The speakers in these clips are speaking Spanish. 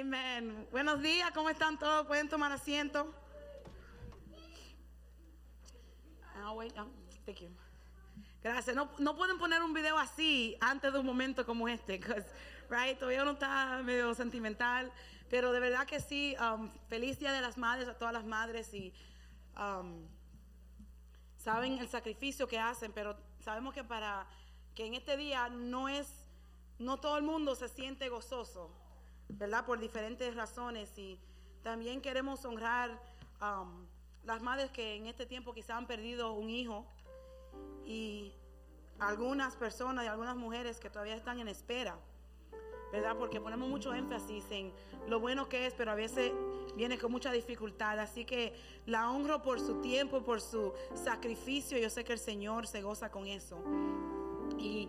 Amén. Buenos días, ¿cómo están todos? ¿Pueden tomar asiento? Ah, ah, thank you. Gracias. No, no pueden poner un video así antes de un momento como este, right, todavía no está medio sentimental, pero de verdad que sí, um, feliz Día de las Madres a todas las madres y um, saben el sacrificio que hacen, pero sabemos que para que en este día no es, no todo el mundo se siente gozoso. ¿Verdad? Por diferentes razones y también queremos honrar um, las madres que en este tiempo quizá han perdido un hijo y algunas personas y algunas mujeres que todavía están en espera, ¿verdad? Porque ponemos mucho énfasis en lo bueno que es, pero a veces viene con mucha dificultad. Así que la honro por su tiempo, por su sacrificio. Yo sé que el Señor se goza con eso. Y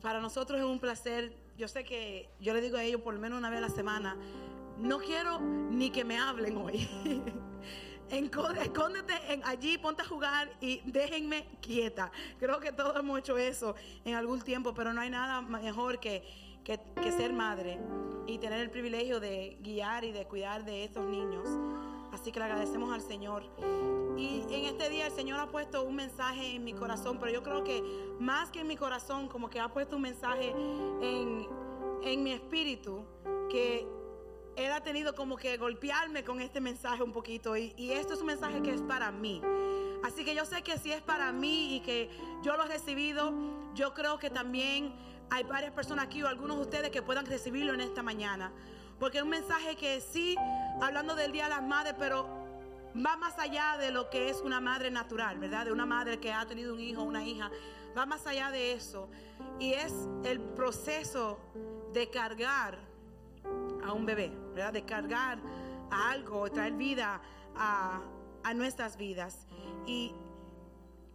para nosotros es un placer yo sé que yo le digo a ellos por lo menos una vez a la semana, no quiero ni que me hablen hoy. Escóndete en allí, ponte a jugar y déjenme quieta. Creo que todos hemos hecho eso en algún tiempo, pero no hay nada mejor que, que, ser madre y tener el privilegio de guiar y de cuidar de estos niños. Así que le agradecemos al Señor. Y en este día el Señor ha puesto un mensaje en mi corazón, pero yo creo que más que en mi corazón, como que ha puesto un mensaje en, en mi espíritu, que Él ha tenido como que golpearme con este mensaje un poquito. Y, y esto es un mensaje que es para mí. Así que yo sé que si es para mí y que yo lo he recibido, yo creo que también hay varias personas aquí o algunos de ustedes que puedan recibirlo en esta mañana. Porque es un mensaje que sí, hablando del Día de las Madres, pero va más allá de lo que es una madre natural, ¿verdad? De una madre que ha tenido un hijo o una hija. Va más allá de eso. Y es el proceso de cargar a un bebé, ¿verdad? De cargar a algo, traer vida a, a nuestras vidas. Y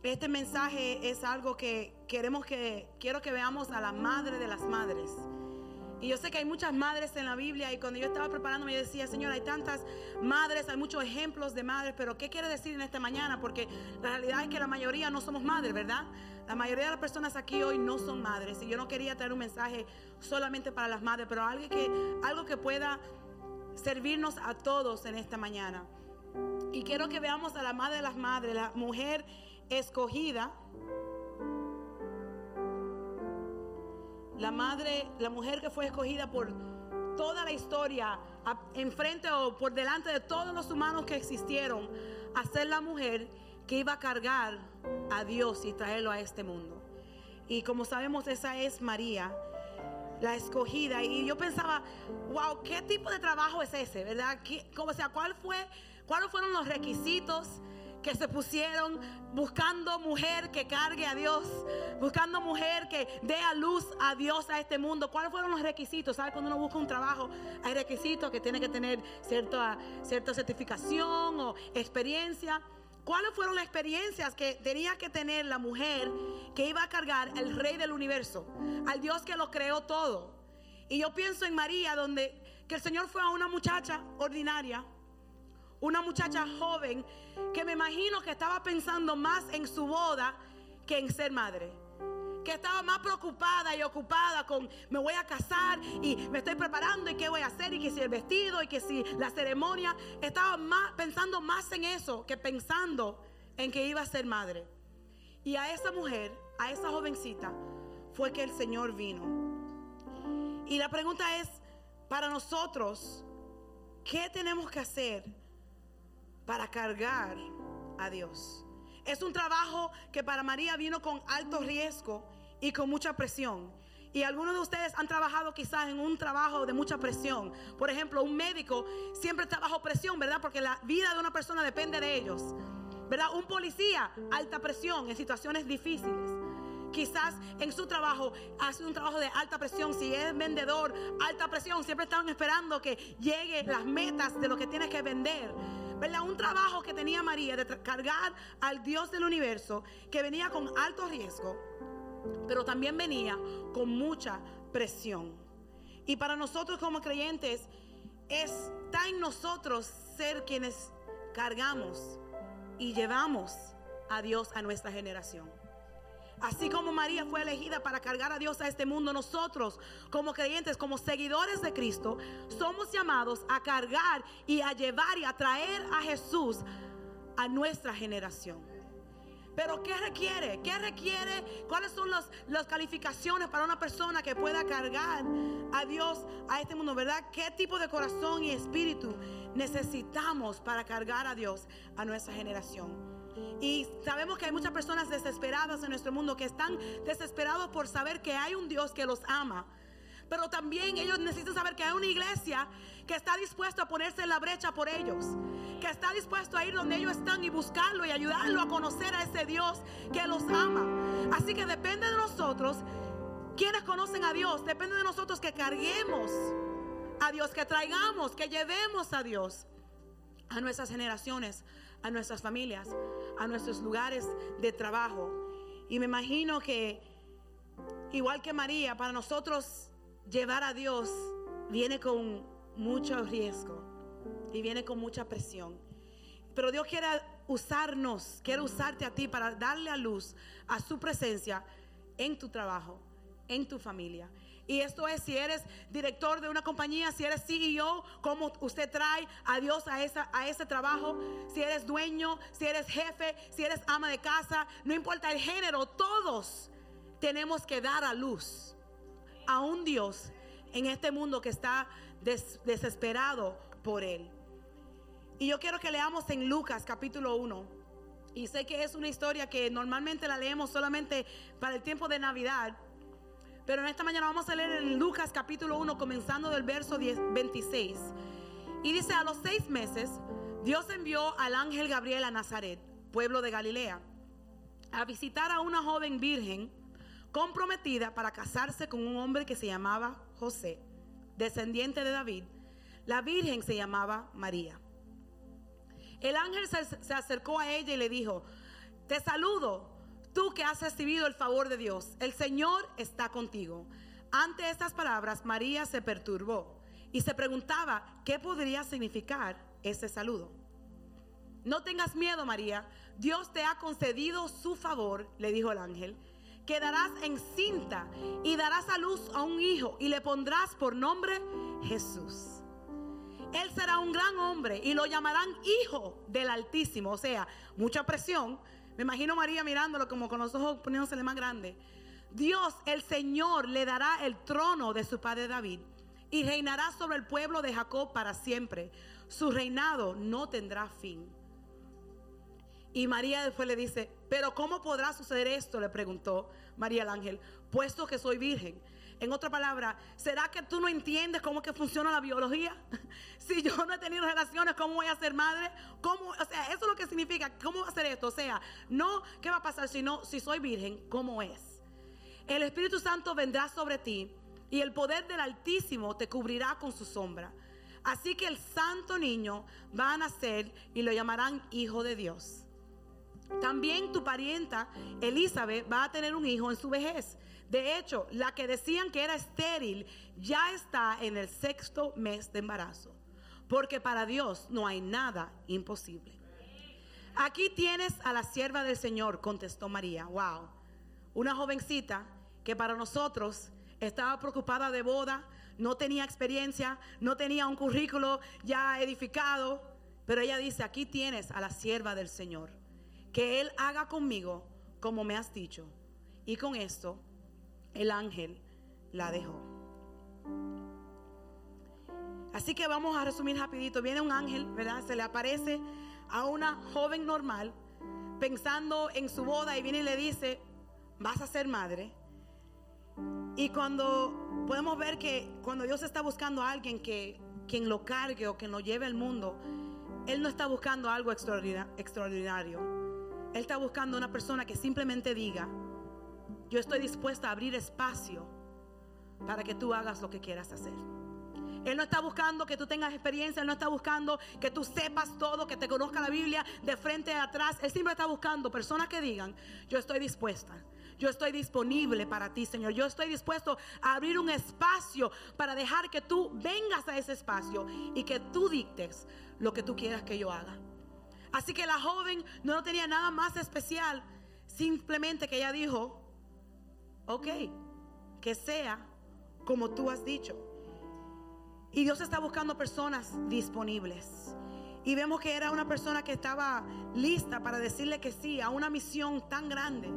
este mensaje es algo que queremos que, quiero que veamos a la madre de las madres. Y yo sé que hay muchas madres en la Biblia y cuando yo estaba preparando me decía, Señor, hay tantas madres, hay muchos ejemplos de madres, pero ¿qué quiere decir en esta mañana? Porque la realidad es que la mayoría no somos madres, ¿verdad? La mayoría de las personas aquí hoy no son madres y yo no quería traer un mensaje solamente para las madres, pero algo que, algo que pueda servirnos a todos en esta mañana. Y quiero que veamos a la madre de las madres, la mujer escogida la madre, la mujer que fue escogida por toda la historia, enfrente o por delante de todos los humanos que existieron, a ser la mujer que iba a cargar a Dios y traerlo a este mundo. Y como sabemos, esa es María, la escogida. Y yo pensaba, wow, ¿qué tipo de trabajo es ese? ¿Verdad? como, sea, ¿cuál fue, ¿cuáles fueron los requisitos? Que se pusieron buscando mujer que cargue a Dios, buscando mujer que dé a luz a Dios a este mundo. ¿Cuáles fueron los requisitos? ¿Sabe? Cuando uno busca un trabajo, hay requisitos que tiene que tener cierta, cierta certificación o experiencia. ¿Cuáles fueron las experiencias que tenía que tener la mujer que iba a cargar el rey del universo, al Dios que lo creó todo? Y yo pienso en María, donde que el Señor fue a una muchacha ordinaria, una muchacha joven que me imagino que estaba pensando más en su boda que en ser madre. Que estaba más preocupada y ocupada con me voy a casar y me estoy preparando y qué voy a hacer y que si el vestido y que si la ceremonia. Estaba más, pensando más en eso que pensando en que iba a ser madre. Y a esa mujer, a esa jovencita, fue que el Señor vino. Y la pregunta es, para nosotros, ¿qué tenemos que hacer? Para cargar a Dios. Es un trabajo que para María vino con alto riesgo y con mucha presión. Y algunos de ustedes han trabajado quizás en un trabajo de mucha presión. Por ejemplo, un médico siempre está bajo presión, ¿verdad? Porque la vida de una persona depende de ellos. ¿Verdad? Un policía, alta presión en situaciones difíciles. Quizás en su trabajo hace un trabajo de alta presión. Si es vendedor, alta presión. Siempre están esperando que lleguen las metas de lo que tienes que vender. Un trabajo que tenía María de cargar al Dios del universo, que venía con alto riesgo, pero también venía con mucha presión. Y para nosotros como creyentes, está en nosotros ser quienes cargamos y llevamos a Dios a nuestra generación. Así como María fue elegida para cargar a Dios a este mundo, nosotros como creyentes, como seguidores de Cristo, somos llamados a cargar y a llevar y a traer a Jesús a nuestra generación. Pero ¿qué requiere? ¿Qué requiere? ¿Cuáles son las calificaciones para una persona que pueda cargar a Dios a este mundo? ¿Verdad? ¿Qué tipo de corazón y espíritu necesitamos para cargar a Dios a nuestra generación? Y sabemos que hay muchas personas desesperadas en nuestro mundo que están desesperados por saber que hay un Dios que los ama. Pero también ellos necesitan saber que hay una iglesia que está dispuesto a ponerse en la brecha por ellos, que está dispuesto a ir donde ellos están y buscarlo y ayudarlo a conocer a ese Dios que los ama. Así que depende de nosotros, quienes conocen a Dios, depende de nosotros que carguemos a Dios, que traigamos, que llevemos a Dios a nuestras generaciones, a nuestras familias, a nuestros lugares de trabajo. Y me imagino que, igual que María, para nosotros llevar a Dios viene con mucho riesgo y viene con mucha presión. Pero Dios quiere usarnos, quiere usarte a ti para darle a luz a su presencia en tu trabajo, en tu familia. Y esto es si eres director de una compañía, si eres CEO, cómo usted trae a Dios a, esa, a ese trabajo. Si eres dueño, si eres jefe, si eres ama de casa, no importa el género, todos tenemos que dar a luz a un Dios en este mundo que está desesperado por Él. Y yo quiero que leamos en Lucas capítulo 1. Y sé que es una historia que normalmente la leemos solamente para el tiempo de Navidad. Pero en esta mañana vamos a leer en Lucas capítulo 1, comenzando del verso 26. Y dice, a los seis meses, Dios envió al ángel Gabriel a Nazaret, pueblo de Galilea, a visitar a una joven virgen comprometida para casarse con un hombre que se llamaba José descendiente de David, la virgen se llamaba María. El ángel se, acercó a ella y le dijo, te saludo, tú que has recibido el favor de Dios, el Señor está contigo. Ante estas palabras, María se perturbó y se preguntaba qué podría significar ese saludo. No tengas miedo, María, Dios te ha concedido su favor, le dijo el ángel quedarás encinta y darás a luz a un hijo y le pondrás por nombre Jesús. Él será un gran hombre y lo llamarán hijo del Altísimo. O sea, mucha presión. Me imagino María mirándolo como con los ojos poniéndosele más grande. Dios, el Señor, le dará el trono de su padre David y reinará sobre el pueblo de Jacob para siempre. Su reinado no tendrá fin. Y María después le dice, pero ¿cómo podrá suceder esto? Le preguntó María el ángel, puesto que soy virgen. En otra palabra, ¿será que tú no entiendes cómo que funciona la biología? si yo no he tenido relaciones, ¿cómo voy a ser madre? ¿Cómo? O sea, eso es lo que significa, ¿cómo va a ser esto? O sea, no qué va a pasar, sino si soy virgen, ¿cómo es? El Espíritu Santo vendrá sobre ti y el poder del Altísimo te cubrirá con su sombra. Así que el santo niño va a nacer y lo llamarán Hijo de Dios. También tu parienta Elizabeth va a tener un hijo en su vejez. De hecho, la que decían que era estéril ya está en el sexto mes de embarazo. Porque para Dios no hay nada imposible. Aquí tienes a la sierva del Señor, contestó María. Wow. Una jovencita que para nosotros estaba preocupada de boda, no tenía experiencia, no tenía un currículo ya edificado. Pero ella dice, aquí tienes a la sierva del Señor que Él haga conmigo como me has dicho. Y con esto el ángel la dejó. Así que vamos a resumir rapidito. Viene un ángel, ¿verdad? Se le aparece a una joven normal pensando en su boda y viene y le dice, vas a ser madre. Y cuando podemos ver que cuando Dios está buscando a alguien que quien lo cargue o quien lo lleve al mundo, Él no está buscando algo extraordinario. Él está buscando una persona que simplemente diga, yo estoy dispuesta a abrir espacio para que tú hagas lo que quieras hacer. Él no está buscando que tú tengas experiencia, Él no está buscando que tú sepas todo, que te conozca la Biblia de frente a atrás. Él siempre está buscando personas que digan, yo estoy dispuesta, yo estoy disponible para ti, Señor. Yo estoy dispuesto a abrir un espacio para dejar que tú vengas a ese espacio y que tú dictes lo que tú quieras que yo haga. Así que la joven no tenía nada más especial, simplemente que ella dijo, ok, que sea como tú has dicho. Y Dios está buscando personas disponibles. Y vemos que era una persona que estaba lista para decirle que sí a una misión tan grande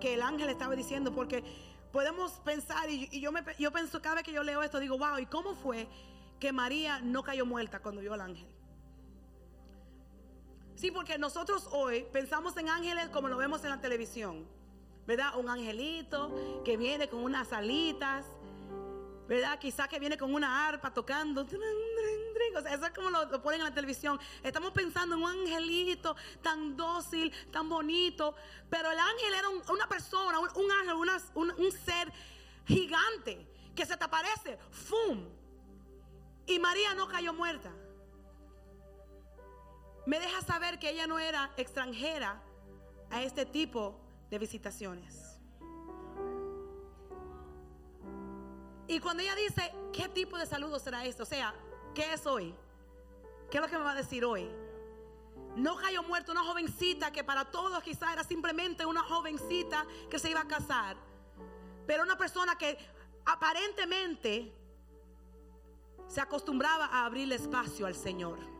que el ángel estaba diciendo. Porque podemos pensar, y, yo, me, yo pienso cada vez que yo leo esto, digo, wow, ¿y cómo fue que María no cayó muerta cuando vio al ángel? Sí, porque nosotros hoy pensamos en ángeles como lo vemos en la televisión, ¿verdad? Un angelito que viene con unas alitas, ¿verdad? Quizás que viene con una arpa tocando. O sea, eso es como lo, ponen en la televisión. Estamos pensando en un angelito tan dócil, tan bonito. Pero el ángel era una persona, un, ángel, un, un, ser gigante que se te aparece. ¡Fum! Y María no cayó muerta. Me deja saber que ella no era extranjera a este tipo de visitaciones. Y cuando ella dice, ¿qué tipo de saludo será esto? O sea, ¿qué es hoy? ¿Qué es lo que me va a decir hoy? No cayó muerto una jovencita que para todos quizás era simplemente una jovencita que se iba a casar. Pero una persona que aparentemente se acostumbraba a abrirle espacio al Señor.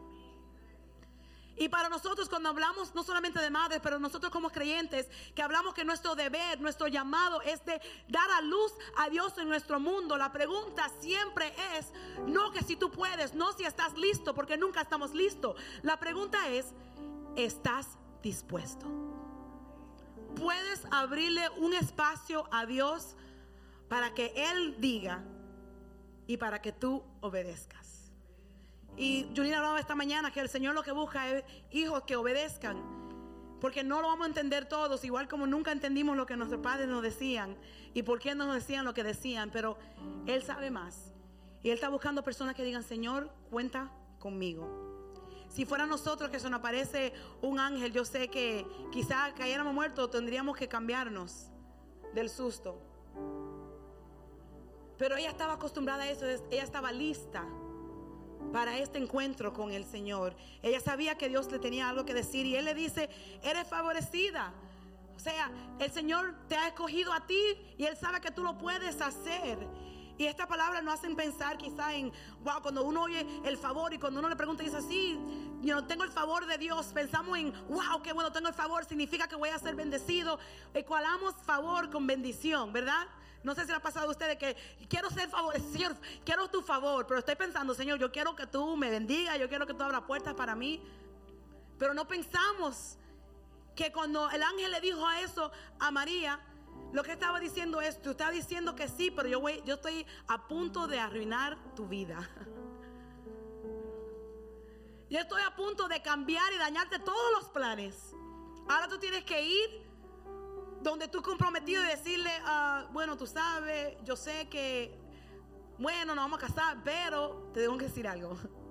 Y para nosotros cuando hablamos no solamente de madres, pero nosotros como creyentes, que hablamos que nuestro deber, nuestro llamado es de dar a luz a Dios en nuestro mundo, la pregunta siempre es, no que si tú puedes, no si estás listo, porque nunca estamos listos. La pregunta es, ¿estás dispuesto? ¿Puedes abrirle un espacio a Dios para que Él diga y para que tú obedezcas? Y Julina hablaba esta mañana que el Señor lo que busca es hijos que obedezcan. Porque no lo vamos a entender todos, igual como nunca entendimos lo que nuestros padres nos decían y por qué nos decían lo que decían, pero Él sabe más. Y Él está buscando personas que digan, Señor, cuenta conmigo. Si fuera nosotros que se nos aparece un ángel, yo sé que quizá cayéramos muertos, tendríamos que cambiarnos del susto. Pero ella estaba acostumbrada a eso, ella estaba lista para este encuentro con el Señor. Ella sabía que Dios le tenía algo que decir y Él le dice, eres favorecida. O sea, el Señor te ha escogido a ti y Él sabe que tú lo puedes hacer. Y esta palabra nos hacen pensar quizá en, wow, cuando uno oye el favor y cuando uno le pregunta y dice así, yo tengo el favor de Dios, pensamos en, wow, qué bueno, tengo el favor, significa que voy a ser bendecido. Ecualamos favor con bendición, ¿verdad? No sé si le ha pasado a ustedes que quiero ser favorecido, quiero tu favor, pero estoy pensando, Señor, yo quiero que tú me bendiga, yo quiero que tú abras puertas para mí. Pero no pensamos que cuando el ángel le dijo a eso a María, lo que estaba diciendo es, tú estás diciendo que sí, pero yo, voy, yo estoy a punto de arruinar tu vida. Yo estoy a punto de cambiar y dañarte todos los planes. Ahora tú tienes que ir donde tú comprometido y decirle, ah, bueno, tú sabes, yo sé que, bueno, nos vamos a casar, pero te tengo que decir algo.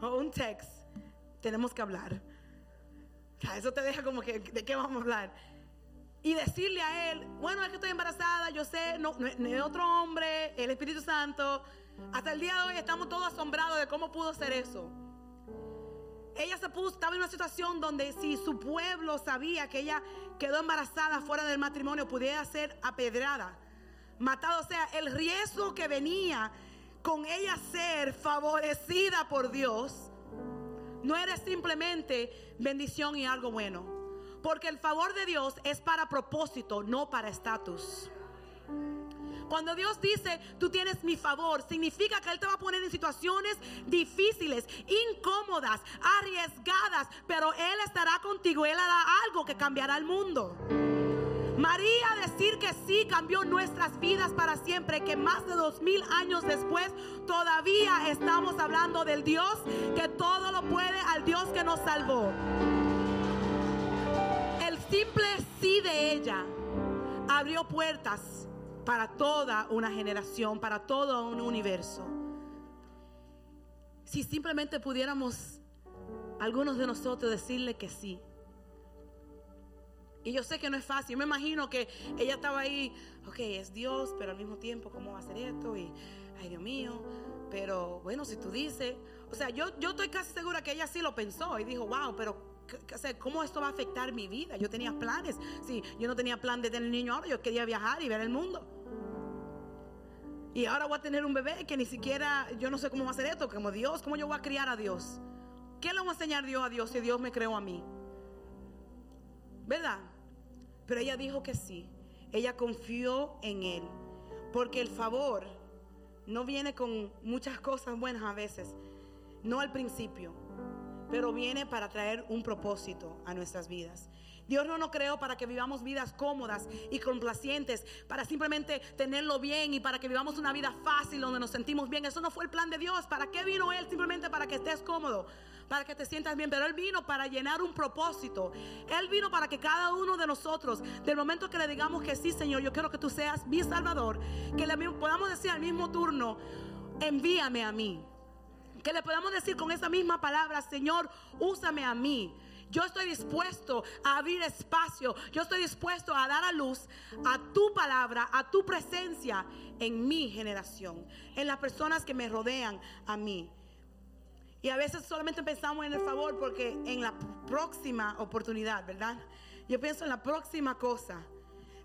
O un text, tenemos que hablar. eso te deja como que, ¿de qué vamos a hablar? Y decirle a él, bueno, es que estoy embarazada, yo sé, no, no, otro hombre, el Espíritu Santo. Hasta el día de hoy estamos todos asombrados de cómo pudo ser eso ella se puso, estaba en una situación donde si su pueblo sabía que ella quedó embarazada fuera del matrimonio, pudiera ser apedrada, matada. O sea, el riesgo que venía con ella ser favorecida por Dios, no era simplemente bendición y algo bueno. Porque el favor de Dios es para propósito, no para estatus. Cuando Dios dice, tú tienes mi favor, significa que Él te va a poner en situaciones difíciles, incómodas, arriesgadas, pero Él estará contigo, Él hará algo que cambiará el mundo. María decir que sí cambió nuestras vidas para siempre, que más de dos mil años después todavía estamos hablando del Dios que todo lo puede, al Dios que nos salvó. El simple sí de ella abrió puertas para toda una generación, para todo un universo. Si simplemente pudiéramos, algunos de nosotros, decirle que sí. Y yo sé que no es fácil. Yo me imagino que ella estaba ahí, ok, es Dios, pero al mismo tiempo, ¿cómo va a hacer esto? Y, ay Dios mío, pero bueno, si tú dices, o sea, yo, yo estoy casi segura que ella sí lo pensó y dijo, wow, pero ¿cómo esto va a afectar mi vida? Yo tenía planes. Sí, yo no tenía plan de tener niño ahora, yo quería viajar y ver el mundo. Y ahora voy a tener un bebé que ni siquiera, yo no sé cómo va a hacer esto, como Dios, ¿cómo yo voy a criar a Dios? ¿Qué le voy a enseñar Dios a Dios si Dios me creó a mí? ¿Verdad? Pero ella dijo que sí. Ella confió en Él. Porque el favor no viene con muchas cosas buenas a veces. No al principio. Pero viene para traer un propósito a nuestras vidas. Dios no nos creó para que vivamos vidas cómodas y complacientes, para simplemente tenerlo bien y para que vivamos una vida fácil donde nos sentimos bien. Eso no fue el plan de Dios. ¿Para qué vino Él? Simplemente para que estés cómodo, para que te sientas bien. Pero Él vino para llenar un propósito. Él vino para que cada uno de nosotros, del momento que le digamos que sí, Señor, yo quiero que tú seas mi Salvador, que le podamos decir al mismo turno, envíame a mí. Que le podamos decir con esa misma palabra, Señor, úsame a mí. Yo estoy dispuesto a abrir espacio. Yo estoy dispuesto a dar a luz a tu palabra, a tu presencia en mi generación, en las personas que me rodean a mí. Y a veces solamente pensamos en el favor porque en la próxima oportunidad, ¿verdad? Yo pienso en la próxima cosa.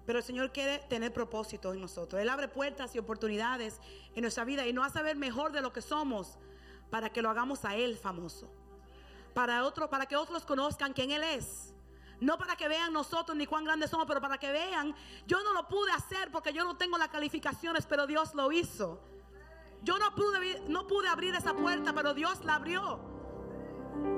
Pero el Señor quiere tener propósitos en nosotros. Él abre puertas y oportunidades en nuestra vida y nos hace ver mejor de lo que somos para que lo hagamos a Él famoso para, otro, para que otros conozcan quién Él es. No para que vean nosotros ni cuán grandes somos, pero para que vean, yo no lo pude hacer porque yo no tengo las calificaciones, pero Dios lo hizo. Yo no pude, no pude abrir esa puerta, pero Dios la abrió.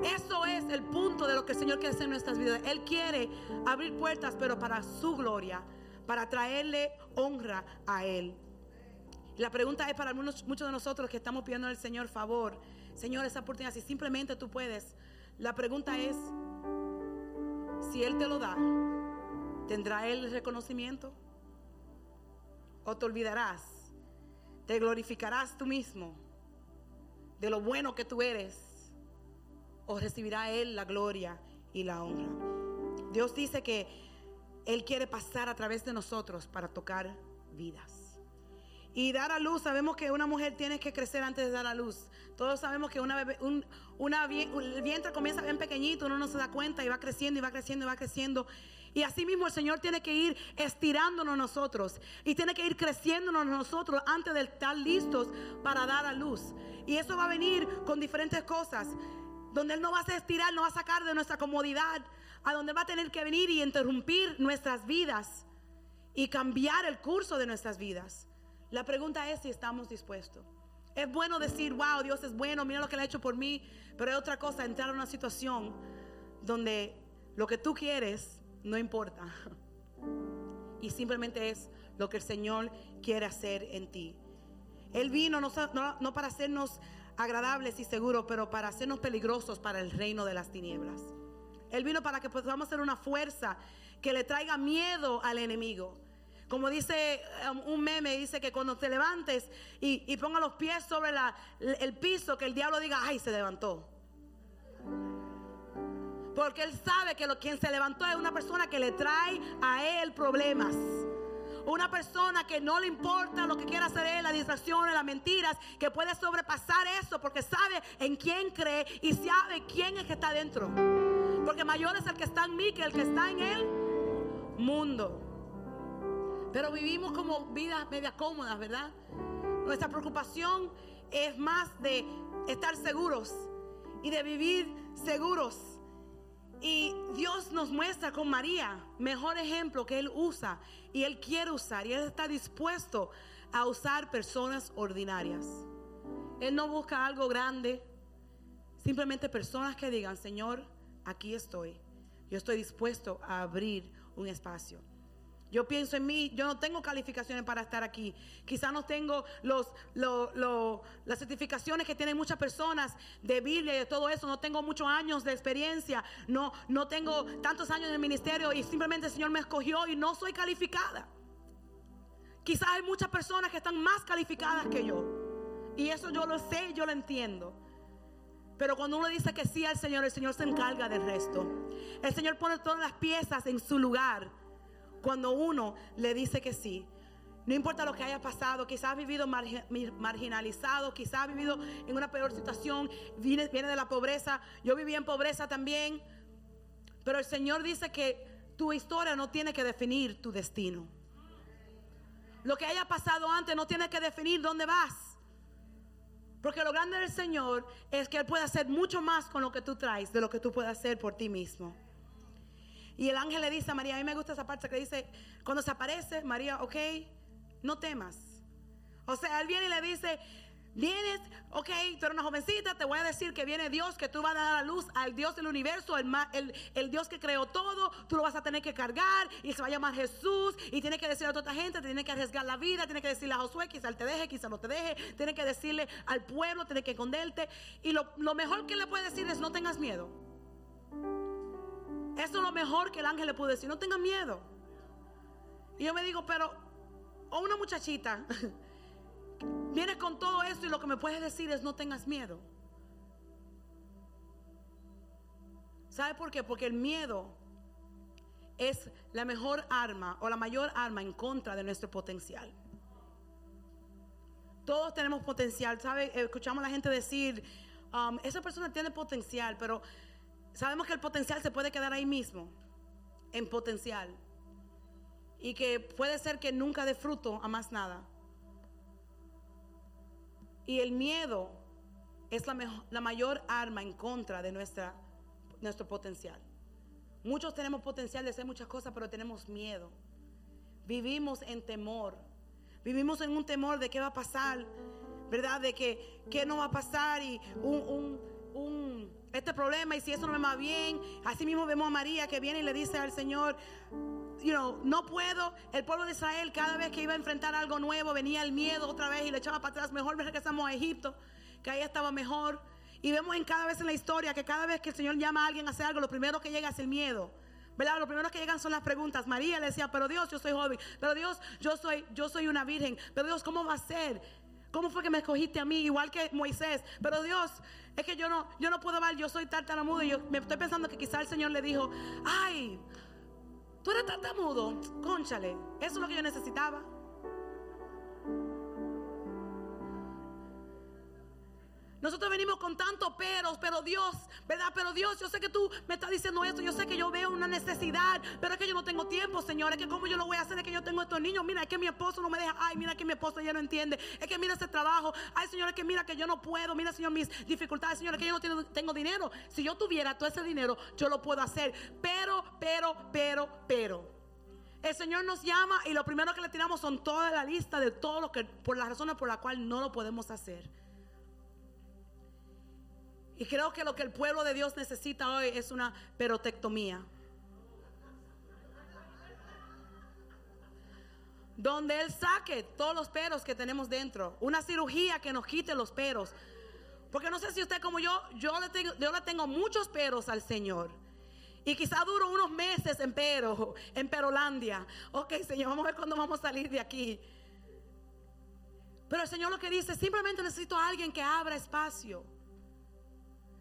Eso es el punto de lo que el Señor quiere hacer en nuestras vidas. Él quiere abrir puertas, pero para su gloria, para traerle honra a Él. la pregunta es para muchos, muchos de nosotros que estamos pidiendo al Señor favor. Señor, esa oportunidad, si simplemente tú puedes la pregunta es, si Él te lo da, ¿tendrá Él el reconocimiento? ¿O te olvidarás? ¿Te glorificarás tú mismo de lo bueno que tú eres? ¿O recibirá Él la gloria y la honra? Dios dice que Él quiere pasar a través de nosotros para tocar vidas. Y dar a luz, sabemos que una mujer tiene que crecer antes de dar a luz. Todos sabemos que una bebé, un, el vientre comienza bien pequeñito, uno no se da cuenta y va creciendo y va creciendo y va creciendo. Y así mismo el Señor tiene que ir estirándonos nosotros y tiene que ir creciéndonos nosotros antes de estar listos para dar a luz. Y eso va a venir con diferentes cosas, donde Él no va a estirar, no va a sacar de nuestra comodidad, a donde va a tener que venir y interrumpir nuestras vidas y cambiar el curso de nuestras vidas. La pregunta es si estamos dispuestos. Es bueno decir, wow, Dios es bueno, mira lo que le ha hecho por mí, pero es otra cosa entrar en una situación donde lo que tú quieres no importa. Y simplemente es lo que el Señor quiere hacer en ti. Él vino no, no, para hacernos agradables y seguros, pero para hacernos peligrosos para el reino de las tinieblas. Él vino para que podamos ser una fuerza que le traiga miedo al enemigo. Como dice um, un meme, dice que cuando te levantes y, ponga los pies sobre el piso, que el diablo diga, ay, se levantó. Porque él sabe que quien se levantó es una persona que le trae a él problemas. Una persona que no le importa lo que quiera hacer él, las distracciones, las mentiras, que puede sobrepasar eso porque sabe en quién cree y sabe quién es que está dentro. Porque mayor es el que está en mí que el que está en el mundo. Pero vivimos como vidas medias cómodas, ¿verdad? Nuestra preocupación es más de estar seguros y de vivir seguros. Y Dios nos muestra con María, mejor ejemplo que Él usa y Él quiere usar y Él está dispuesto a usar personas ordinarias. Él no busca algo grande, simplemente personas que digan, Señor, aquí estoy. Yo estoy dispuesto a abrir un espacio. Yo pienso en mí, yo no tengo calificaciones para estar aquí. Quizás no tengo las certificaciones que tienen muchas personas de Biblia y de todo eso. No tengo muchos años de experiencia. No, no tengo tantos años en el ministerio y simplemente el Señor me escogió y no soy calificada. Quizás hay muchas personas que están más calificadas que yo. Y eso yo lo sé, yo lo entiendo. Pero cuando uno dice que sí al Señor, el Señor se encarga del resto. El Señor pone todas las piezas en su lugar cuando uno le dice que sí. No importa lo que haya pasado, quizás ha vivido marginalizado, quizás ha vivido en una peor situación, viene, viene de la pobreza. Yo viví en pobreza también. Pero el Señor dice que tu historia no tiene que definir tu destino. Lo que haya pasado antes no tiene que definir dónde vas. Porque lo grande del Señor es que Él puede hacer mucho más con lo que tú traes de lo que tú puedes hacer por ti mismo. Y el ángel le dice a María, a mí me gusta esa parte que dice, cuando se aparece, María, ok, no temas. O sea, él viene y le dice, vienes, ok, tú eres una jovencita, te voy a decir que viene Dios, que tú vas a dar a la luz al Dios del universo, el, el, Dios que creó todo, tú lo vas a tener que cargar y se va a llamar Jesús y tiene que decirle a toda esta gente, tiene que arriesgar la vida, tiene que decirle a Josué, quizá él te deje, quizá no te deje, tiene que decirle al pueblo, tiene que esconderte y lo, lo mejor que le puede decir es no tengas miedo. Eso es lo mejor que el ángel le pudo decir, no tengas miedo. Y yo me digo, pero, o una muchachita, vienes con todo esto y lo que me puedes decir es no tengas miedo. ¿Sabe por qué? Porque el miedo es la mejor arma o la mayor arma en contra de nuestro potencial. Todos tenemos potencial, ¿sabe? Escuchamos a la gente decir, um, esa persona tiene potencial, pero sabemos que el potencial se puede quedar ahí mismo, en potencial. Y que puede ser que nunca dé fruto a más nada. Y el miedo es la, la mayor arma en contra de nuestra, nuestro potencial. Muchos tenemos potencial de hacer muchas cosas, pero tenemos miedo. Vivimos en temor. Vivimos en un temor de qué va a pasar, ¿verdad? De que qué no va a pasar y un este problema y si eso no me va bien. Así mismo vemos a María que viene y le dice al Señor, you know, no puedo. El pueblo de Israel cada vez que iba a enfrentar algo nuevo venía el miedo otra vez y le echaba para atrás. Mejor regresamos a Egipto, que ahí estaba mejor. Y vemos en cada vez en la historia que cada vez que el Señor llama a alguien a hacer algo, lo primero que llega es el miedo. ¿verdad? Lo primero que llegan son las preguntas. María le decía, pero Dios, yo soy joven, pero Dios, yo soy, yo soy una virgen, pero Dios, ¿cómo va a ser? ¿Cómo fue que me escogiste a mí? Igual que Moisés. Pero Dios, es que yo no, yo no puedo hablar, yo soy tartamudo. Y yo me estoy pensando que quizá el Señor le dijo, ay, tú eres tartamudo, conchale, eso es lo que yo necesitaba. Nosotros venimos con tantos peros, pero Dios, ¿verdad? Pero Dios, yo sé que tú me estás diciendo esto, yo sé que yo veo una necesidad, pero es que yo no tengo tiempo, Señor. Es que cómo yo lo voy a hacer, es que yo tengo estos niños. Mira, es que mi esposo no me deja. Ay, mira que mi esposo ya no entiende. Es que mira ese trabajo. Ay, Señor, es que mira que yo no puedo. Mira, Señor, mis dificultades, Señor, es que yo no tengo, tengo dinero. Si yo tuviera todo ese dinero, yo lo puedo hacer. Pero, pero, pero, pero. El Señor nos llama y lo primero que le tiramos son toda la lista de todo lo que, por las razones por las cuales no lo podemos hacer. Y creo que lo que el pueblo de Dios necesita hoy es una perotectomía. Donde Él saque todos los peros que tenemos dentro. Una cirugía que nos quite los peros. Porque no sé si usted como yo, yo le tengo, yo le tengo muchos peros al Señor. Y quizá duro unos meses en pero, en Perolandia. Ok, Señor, vamos a ver cuándo vamos a salir de aquí. Pero el Señor lo que dice, simplemente necesito a alguien que abra espacio.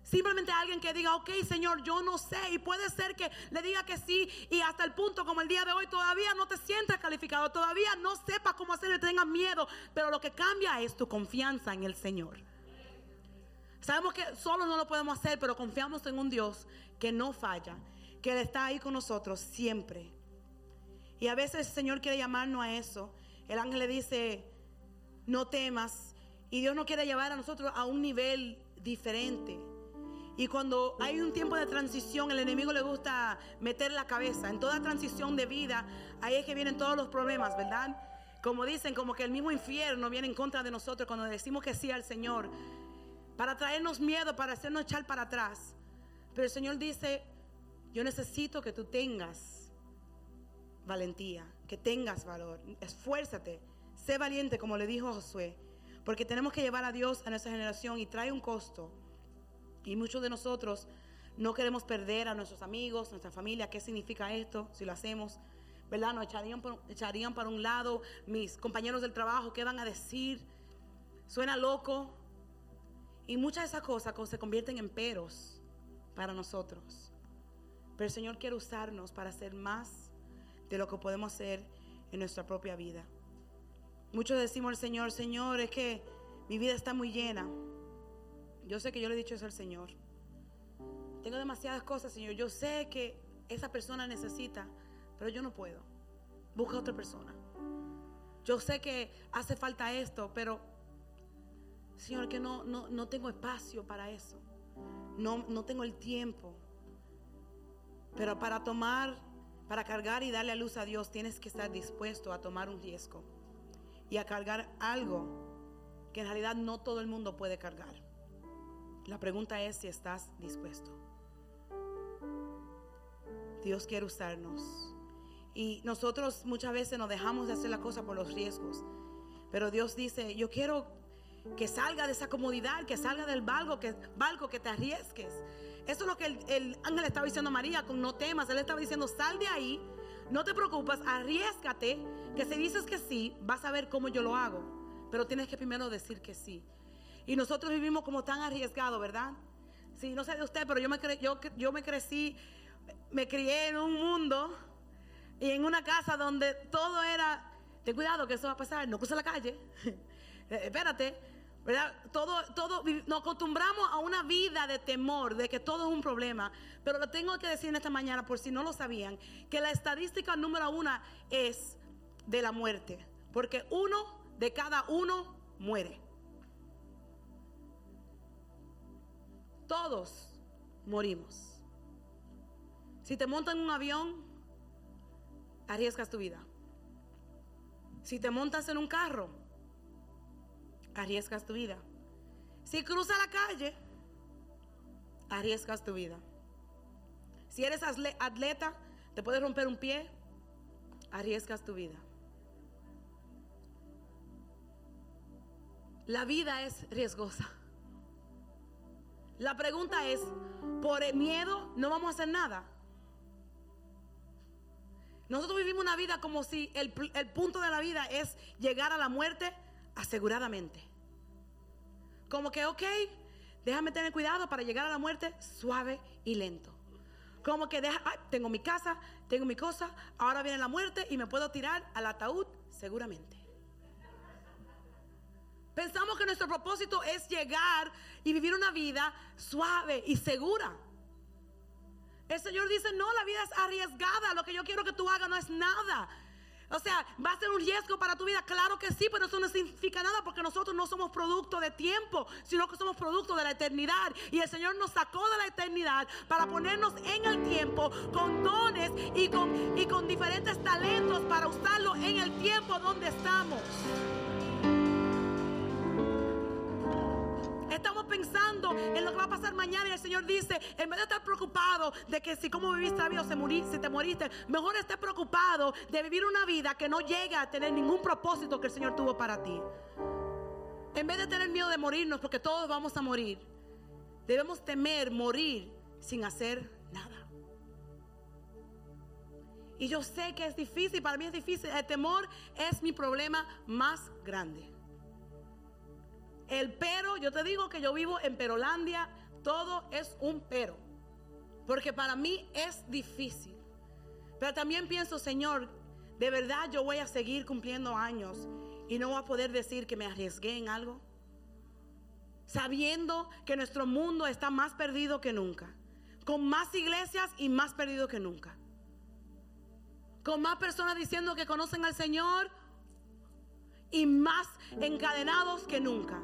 Simplemente alguien que diga, ok Señor, yo no sé. Y puede ser que le diga que sí y hasta el punto como el día de hoy todavía no te sientas calificado, todavía no sepas cómo hacerlo tengas miedo. Pero lo que cambia es tu confianza en el Señor. Sabemos que solo no lo podemos hacer, pero confiamos en un Dios que no falla, que está ahí con nosotros siempre. Y a veces el Señor quiere llamarnos a eso. El ángel le dice, no temas. Y Dios nos quiere llevar a nosotros a un nivel diferente. Y cuando hay un tiempo de transición, el enemigo le gusta meter la cabeza. En toda transición de vida, ahí es que vienen todos los problemas, ¿verdad? Como dicen, como que el mismo infierno viene en contra de nosotros cuando decimos que sí al Señor. Para traernos miedo, para hacernos echar para atrás. Pero el Señor dice, yo necesito que tú tengas valentía, que tengas valor. Esfuérzate, sé valiente, como le dijo Josué. Porque tenemos que llevar a Dios a nuestra generación y trae un costo. Y muchos de nosotros no queremos perder a nuestros amigos, nuestra familia. ¿Qué significa esto si lo hacemos? ¿Verdad? Nos echarían, echarían para un lado mis compañeros del trabajo. ¿Qué van a decir? Suena loco. Y muchas de esas cosas se convierten en peros para nosotros. Pero el Señor quiere usarnos para hacer más de lo que podemos hacer en nuestra propia vida. Muchos decimos al Señor, Señor, es que mi vida está muy llena. Yo sé que yo le he dicho eso al Señor. Tengo demasiadas cosas, Señor. Yo sé que esa persona necesita, pero yo no puedo. Busca otra persona. Yo sé que hace falta esto, pero Señor, que no, no, no tengo espacio para eso. No, no tengo el tiempo. Pero para tomar, para cargar y darle a luz a Dios, tienes que estar dispuesto a tomar un riesgo y a cargar algo que en realidad no todo el mundo puede cargar. La pregunta es si estás dispuesto. Dios quiere usarnos. Y nosotros muchas veces nos dejamos de hacer la cosa por los riesgos. Pero Dios dice, yo quiero que salga de esa comodidad, que salga del barco, que, que te arriesgues. Eso es lo que el, el ángel estaba diciendo a María con no temas. Él estaba diciendo, sal de ahí, no te preocupes, arriesgate, que si dices que sí, vas a ver cómo yo lo hago. Pero tienes que primero decir que sí. Y nosotros vivimos como tan arriesgados, ¿verdad? Sí, no sé de usted, pero yo me, yo, yo me crecí, me crié en un mundo y en una casa donde todo era, ten cuidado que eso va a pasar, no cruza la calle, espérate, ¿verdad? Todo, todo, nos acostumbramos a una vida de temor, de que todo es un problema. Pero lo tengo que decir en esta mañana, por si no lo sabían, que la estadística número una es de la muerte. Porque uno de cada uno muere. Todos morimos. Si te montan en un avión, arriesgas tu vida. Si te montas en un carro, arriesgas tu vida. Si cruzas la calle, arriesgas tu vida. Si eres atleta, te puedes romper un pie, arriesgas tu vida. La vida es riesgosa. La pregunta es, por el miedo no vamos a hacer nada. Nosotros vivimos una vida como si el, el punto de la vida es llegar a la muerte aseguradamente. Como que, ok, déjame tener cuidado para llegar a la muerte suave y lento. Como que deja, tengo mi casa, tengo mi cosa, ahora viene la muerte y me puedo tirar al ataúd seguramente. Pensamos que nuestro propósito es llegar y vivir una vida suave y segura. El Señor dice, no, la vida es arriesgada, lo que yo quiero que tú hagas no es nada. O sea, ¿va a ser un riesgo para tu vida? Claro que sí, pero eso no significa nada porque nosotros no somos producto de tiempo, sino que somos producto de la eternidad. Y el Señor nos sacó de la eternidad para ponernos en el tiempo con dones y con, y con diferentes talentos para usarlo en el tiempo donde estamos. Pensando en lo que va a pasar mañana y el Señor dice, en vez de estar preocupado de que si como viviste la vida o se si te moriste, mejor esté preocupado de vivir una vida que no llegue a tener ningún propósito que el Señor tuvo para ti. En vez de tener miedo de morirnos, porque todos vamos a morir, debemos temer morir sin hacer nada. Y yo sé que es difícil, para mí es difícil. El temor es mi problema más grande. El pero, yo te digo que yo vivo en Perolandia, todo es un pero. Porque para mí es difícil. Pero también pienso, Señor, de verdad yo voy a seguir cumpliendo años y no voy a poder decir que me arriesgué en algo. Sabiendo que nuestro mundo está más perdido que nunca. Con más iglesias y más perdido que nunca. Con más personas diciendo que conocen al Señor y más encadenados que nunca.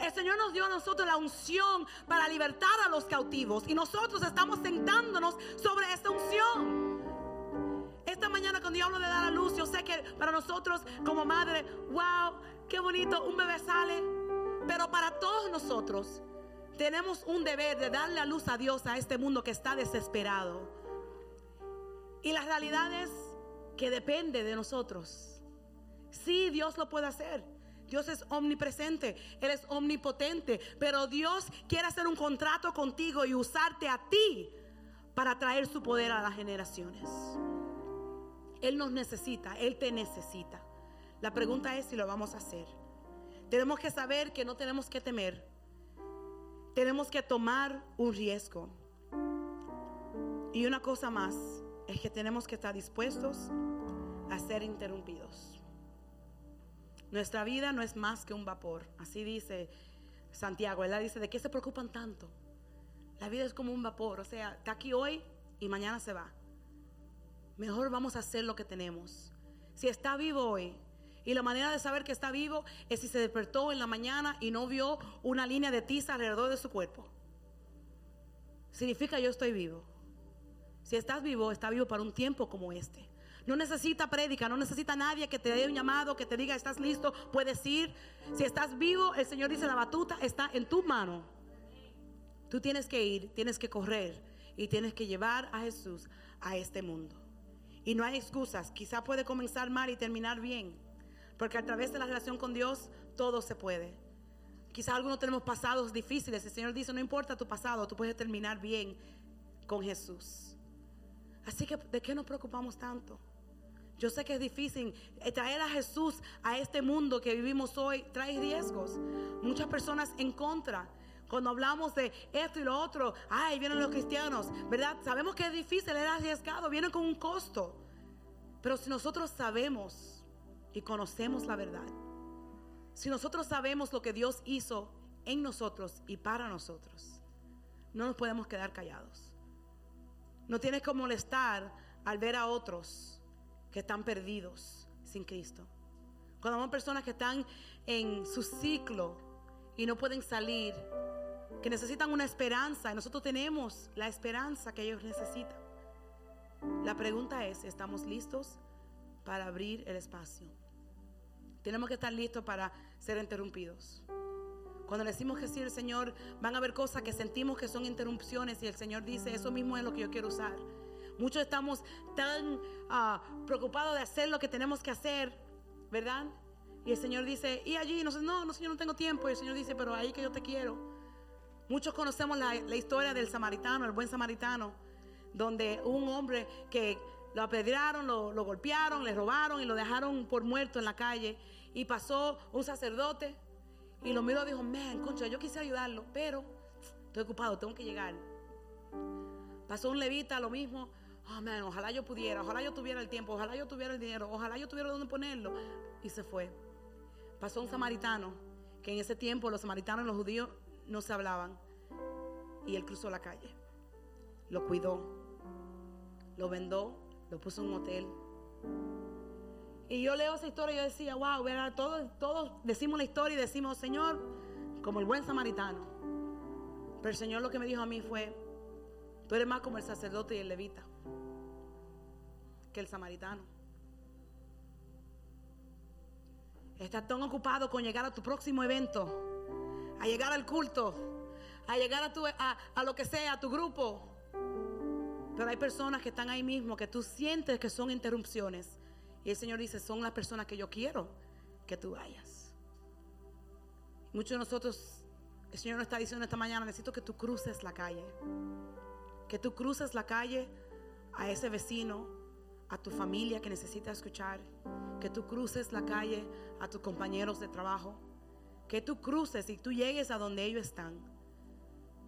El Señor nos dio a nosotros la unción para libertar a los cautivos y nosotros estamos sentándonos sobre esta unción. Esta mañana cuando yo hablo de dar a luz, yo sé que para nosotros como madre, wow, qué bonito, un bebé sale. Pero para todos nosotros tenemos un deber de darle a luz a Dios a este mundo que está desesperado. Y la realidad es que depende de nosotros. Sí, Dios lo puede hacer. Dios es omnipresente, Él es omnipotente, pero Dios quiere hacer un contrato contigo y usarte a ti para traer su poder a las generaciones. Él nos necesita, Él te necesita. La pregunta es si lo vamos a hacer. Tenemos que saber que no tenemos que temer. Tenemos que tomar un riesgo. Y una cosa más es que tenemos que estar dispuestos a ser interrumpidos. Nuestra vida no es más que un vapor. Así dice Santiago. Él dice, ¿de qué se preocupan tanto? La vida es como un vapor. O sea, está aquí hoy y mañana se va. mejor vamos a hacer lo que tenemos. Si está vivo hoy, y la manera de saber que está vivo es si se despertó en la mañana y no vio una línea de tiza alrededor de su cuerpo. Significa yo estoy vivo. Si estás vivo, está vivo para un tiempo como este. No necesita prédica, no necesita nadie que te dé un llamado, que te diga, estás listo, puedes ir. Si estás vivo, el Señor dice, la batuta está en tu mano. Tú tienes que ir, tienes que correr y tienes que llevar a Jesús a este mundo. Y no hay excusas. Quizá puede comenzar mal y terminar bien. Porque a través de la relación con Dios todo se puede. Quizá algunos tenemos pasados difíciles. El Señor dice, no importa tu pasado, tú puedes terminar bien con Jesús. Así que, ¿de qué nos preocupamos tanto? Yo sé que es difícil. Eh, traer a Jesús a este mundo que vivimos hoy trae riesgos. Muchas personas en contra. Cuando hablamos de esto y lo otro, ay, vienen los cristianos, ¿verdad? Sabemos que es difícil, es arriesgado, viene con un costo. Pero si nosotros sabemos y conocemos la verdad, si nosotros sabemos lo que Dios hizo en nosotros y para nosotros, no nos podemos quedar callados. No tienes que molestar al ver a otros que están perdidos sin Cristo. Cuando vemos personas que están en su ciclo y no pueden salir, que necesitan una esperanza y nosotros tenemos la esperanza que ellos necesitan. La pregunta es, ¿estamos listos para abrir el espacio? Tenemos que estar listos para ser interrumpidos. Cuando le decimos que sí al Señor, van a haber cosas que sentimos que son interrupciones y el Señor dice, eso mismo es lo que yo quiero usar. Muchos estamos tan ah, preocupados de hacer lo que tenemos que hacer, ¿verdad? Y el Señor dice, y allí, no, no, no, Señor, no tengo tiempo. Y el Señor dice, pero ahí que yo te quiero. Muchos conocemos la, historia del samaritano, el buen samaritano, donde un hombre que lo apedrearon, lo, golpearon, le robaron y lo dejaron por muerto en la calle. Y pasó un sacerdote y lo miró y dijo, man, concha, yo quise ayudarlo, pero estoy ocupado, tengo que llegar. Pasó un levita, lo mismo. Oh, ojalá yo pudiera, ojalá yo tuviera el tiempo, ojalá yo tuviera el dinero, ojalá yo tuviera dónde ponerlo. Y se fue. Pasó un samaritano, que en ese tiempo los samaritanos y los judíos no se hablaban. Y él cruzó la calle. Lo cuidó. Lo vendó. Lo puso en un hotel. Y yo leo esa historia y yo decía, wow, ¿verdad? Todos, todos decimos la historia y decimos, Señor, como el buen samaritano. Pero el Señor lo que me dijo a mí fue, tú eres más como el sacerdote y el levita el samaritano. Estás tan ocupado con llegar a tu próximo evento, a llegar al culto, a llegar a, tu, a, a lo que sea, a tu grupo. Pero hay personas que están ahí mismo que tú sientes que son interrupciones y el Señor dice, son las personas que yo quiero que tú vayas. Muchos de nosotros, el Señor nos está diciendo esta mañana, necesito que tú cruces la calle. Que tú cruces la calle a ese vecino, a tu familia que necesita escuchar. Que tú cruces la calle a tus compañeros de trabajo. Que tú cruces y tú llegues a donde ellos están.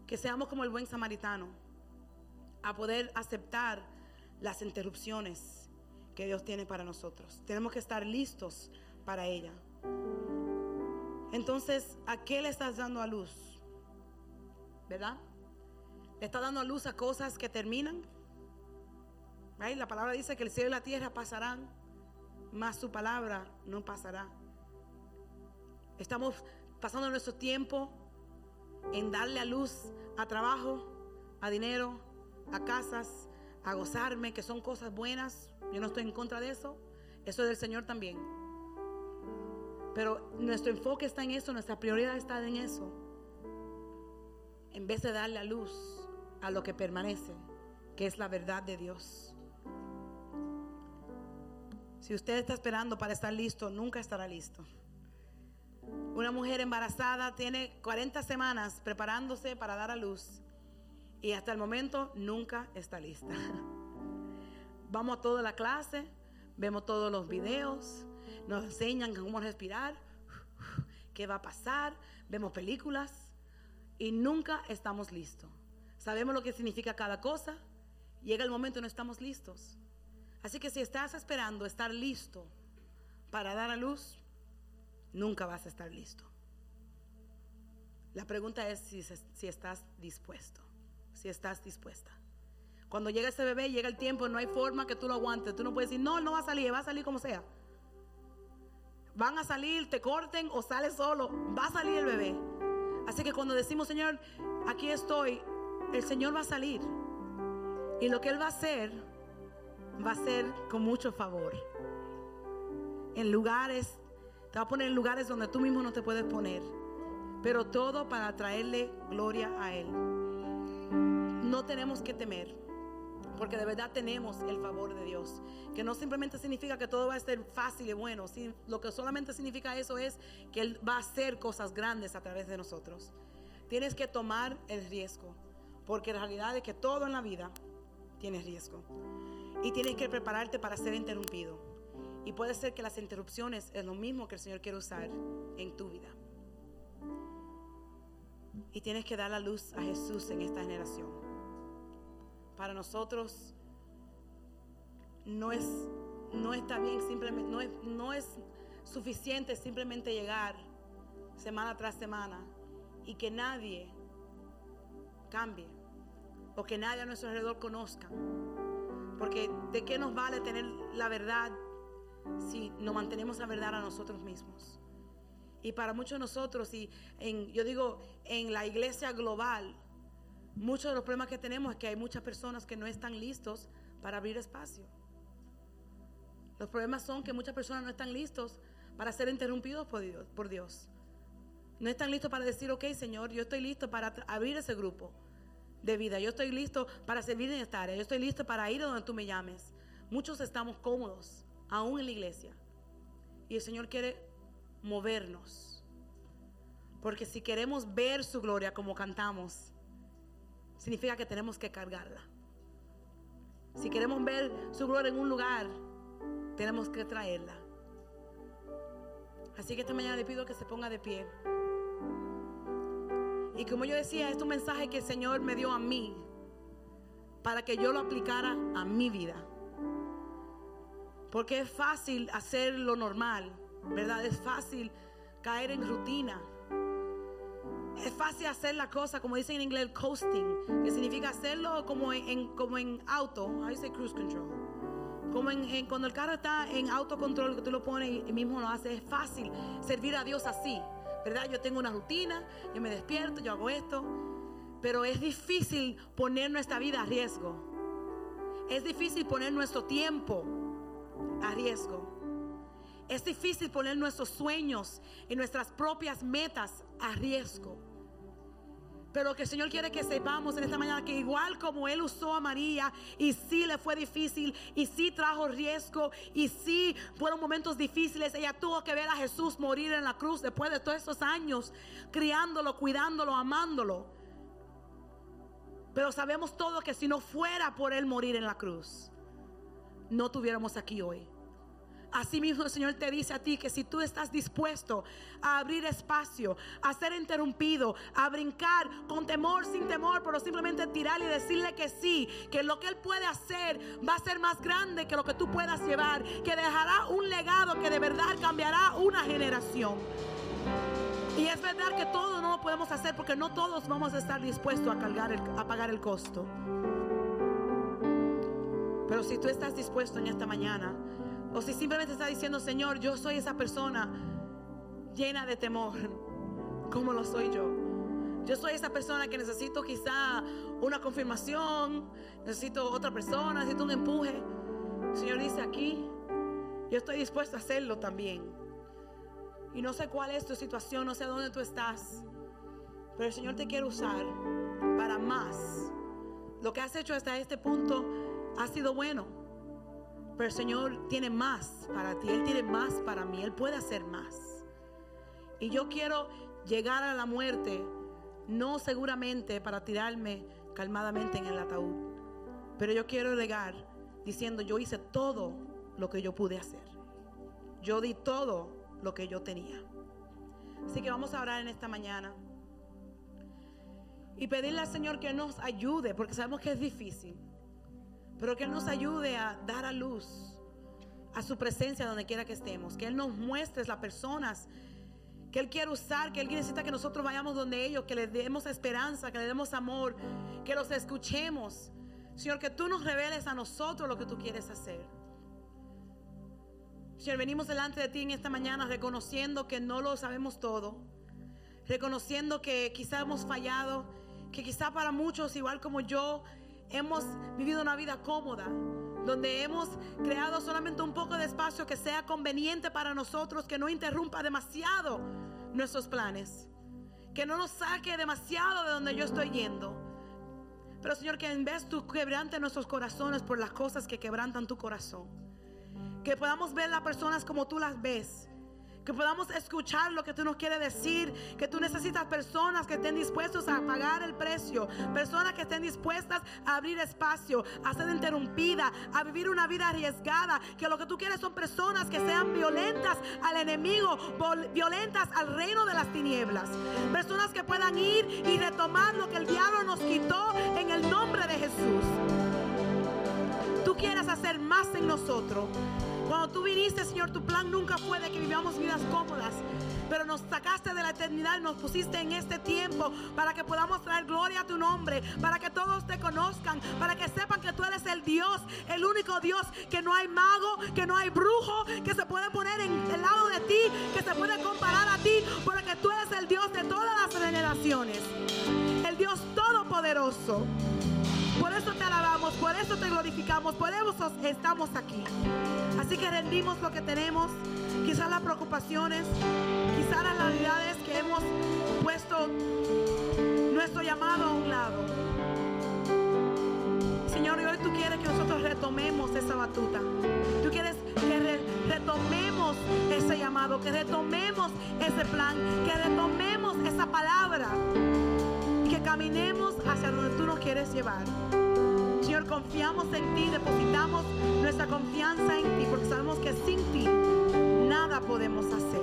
Que seamos como el buen samaritano. A poder aceptar las interrupciones que Dios tiene para nosotros. Tenemos que estar listos para ella. Entonces, ¿a qué le estás dando a luz? ¿Verdad? ¿Le estás dando a luz a cosas que terminan? La palabra dice que el cielo y la tierra pasarán, mas su palabra no pasará. Estamos pasando nuestro tiempo en darle a luz a trabajo, a dinero, a casas, a gozarme, que son cosas buenas, yo no estoy en contra de eso. Eso es del Señor también. Pero nuestro enfoque está en eso, nuestra prioridad está en eso. En vez de darle a luz a lo que permanece, que es la verdad de Dios. Si usted está esperando para estar listo, nunca estará listo. Una mujer embarazada tiene 40 semanas preparándose para dar a luz y hasta el momento nunca está lista. Vamos a toda la clase, vemos todos los videos, nos enseñan cómo respirar, qué va a pasar, vemos películas y nunca estamos listos. Sabemos lo que significa cada cosa, llega el momento y no estamos listos. Así que si estás esperando estar listo para dar a luz, nunca vas a estar listo. La pregunta es si, estás dispuesto, si estás dispuesta. Cuando llega ese bebé, llega el tiempo, no hay forma que tú lo aguantes. Tú no puedes decir, no, no va a salir, va a salir como sea. Van a salir, te corten o sale solo, va a salir el bebé. Así que cuando decimos, Señor, aquí estoy, el Señor va a salir. Y lo que Él va a hacer, va a ser con mucho favor. En lugares, te va a poner en lugares donde tú mismo no te puedes poner. Pero todo para traerle gloria a Él. No tenemos que temer. Porque de verdad tenemos el favor de Dios. Que no simplemente significa que todo va a ser fácil y bueno. Lo que solamente significa eso es que Él va a hacer cosas grandes a través de nosotros. Tienes que tomar el riesgo. Porque la realidad es que todo en la vida tiene riesgo. Y tienes que prepararte para ser interrumpido. Y puede ser que las interrupciones es lo mismo que el Señor quiere usar en tu vida. Y tienes que dar la luz a Jesús en esta generación para nosotros no es no está bien simplemente no es, no es suficiente simplemente llegar semana tras semana y que nadie cambie o que nadie a nuestro alrededor conozca. Porque de qué nos vale tener la verdad si no mantenemos la verdad a nosotros mismos. Y para muchos de nosotros, y en, yo digo, en la iglesia global, Muchos de los problemas que tenemos es que hay muchas personas que no están listos para abrir espacio. Los problemas son que muchas personas no están listos para ser interrumpidos por Dios. Por Dios. No están listos para decir, ok, Señor, yo estoy listo para abrir ese grupo de vida. Yo estoy listo para servir en esta área. Yo estoy listo para ir a donde tú me llames. Muchos estamos cómodos, aún en la iglesia. Y el Señor quiere movernos. Porque si queremos ver su gloria como cantamos, significa que tenemos que cargarla. Si queremos ver su gloria en un lugar, tenemos que traerla. Así que esta mañana le pido que se ponga de pie. Y como yo decía, es un mensaje que el Señor me dio a mí para que yo lo aplicara a mi vida. Porque es fácil hacer lo normal, ¿verdad? Es fácil caer en rutina. Es fácil hacer la cosa, como dicen en inglés, coasting, que significa hacerlo como en, como en auto. Ahí dice cruise control. Como en, cuando el carro está en autocontrol, que tú lo pones y mismo lo haces. Es fácil servir a Dios así, ¿verdad? Yo tengo una rutina, yo me despierto, yo hago esto. Pero es difícil poner nuestra vida a riesgo. Es difícil poner nuestro tiempo a riesgo. Es difícil poner nuestros sueños y nuestras propias metas a riesgo. Pero que el Señor quiere que sepamos en esta mañana que igual como Él usó a María y sí le fue difícil y sí trajo riesgo y sí fueron momentos difíciles, ella tuvo que ver a Jesús morir en la cruz después de todos estos años, criándolo, cuidándolo, amándolo. Pero sabemos todos que si no fuera por Él morir en la cruz, no tuviéramos aquí hoy. Asimismo el Señor te dice a ti que si tú estás dispuesto a abrir espacio, a ser interrumpido, a brincar con temor, sin temor, pero simplemente tirar y decirle que sí, que lo que Él puede hacer va a ser más grande que lo que tú puedas llevar, que dejará un legado que de verdad cambiará una generación. Y es verdad que todo no lo podemos hacer porque no todos vamos a estar dispuestos a, cargar a pagar el costo. Pero si tú estás dispuesto en esta mañana, o si simplemente está diciendo, Señor, yo soy esa persona llena de temor, como lo soy yo. Yo soy esa persona que necesito quizá una confirmación, necesito otra persona, necesito un empuje. Señor dice aquí, yo estoy dispuesto a hacerlo también. Y no sé cuál es tu situación, no sé dónde tú estás, pero el Señor te quiere usar para más. Lo que has hecho hasta este punto ha sido bueno. Pero el Señor tiene más para ti, Él tiene más para mí, Él puede hacer más. Y yo quiero llegar a la muerte, no seguramente para tirarme calmadamente en el ataúd, pero yo quiero llegar diciendo, yo hice todo lo que yo pude hacer. Yo di todo lo que yo tenía. Así que vamos a orar en esta mañana y pedirle al Señor que nos ayude, porque sabemos que es difícil. Pero que Él nos ayude a dar a luz a su presencia donde quiera que estemos. Que Él nos muestre las personas que Él quiere usar, que Él necesita que nosotros vayamos donde ellos, que les demos esperanza, que le demos amor, que los escuchemos. Señor, que tú nos reveles a nosotros lo que tú quieres hacer. Señor, venimos delante de ti en esta mañana reconociendo que no lo sabemos todo, reconociendo que quizá hemos fallado, que quizá para muchos, igual como yo, hemos vivido una vida cómoda, donde hemos creado solamente un poco de espacio que sea conveniente para nosotros, que no interrumpa demasiado nuestros planes, que no nos saque demasiado de donde yo estoy yendo. Pero Señor, que en vez tú quebrante nuestros corazones por las cosas que quebrantan tu corazón. Que podamos ver las personas como tú las ves. Que podamos escuchar lo que tú nos quieres decir. Que tú necesitas personas que estén dispuestos a pagar el precio. Personas que estén dispuestas a abrir espacio, a ser interrumpida, a vivir una vida arriesgada. Que lo que tú quieres son personas que sean violentas al enemigo, violentas al reino de las tinieblas. Personas que puedan ir y retomar lo que el diablo nos quitó en el nombre de Jesús. Tú quieres hacer más en nosotros. Cuando tú viniste, Señor, tu plan nunca fue de que vivamos vidas cómodas, pero nos sacaste de la eternidad y nos pusiste en este tiempo para que podamos traer gloria a tu nombre, para que todos te conozcan, para que sepan que tú eres el Dios, el único Dios, que no hay mago, que no hay brujo, que se puede poner en el lado de ti, que se puede comparar a ti, porque tú eres el Dios de todas las generaciones, el Dios todopoderoso. Por eso te alabamos, por eso te glorificamos, por eso estamos aquí. Así que rendimos lo que tenemos, quizás las preocupaciones, quizás las realidades que hemos puesto nuestro llamado a un lado. Señor, y hoy tú quieres que nosotros retomemos esa batuta. Tú quieres que retomemos ese llamado, que retomemos ese plan, que retomemos esa palabra que caminemos hacia donde tú nos quieres llevar. Confiamos en ti, depositamos nuestra confianza en ti, porque sabemos que sin ti nada podemos hacer.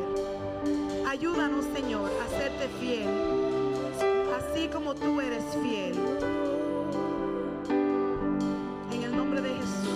Ayúdanos, Señor, a serte fiel, así como tú eres fiel. En el nombre de Jesús.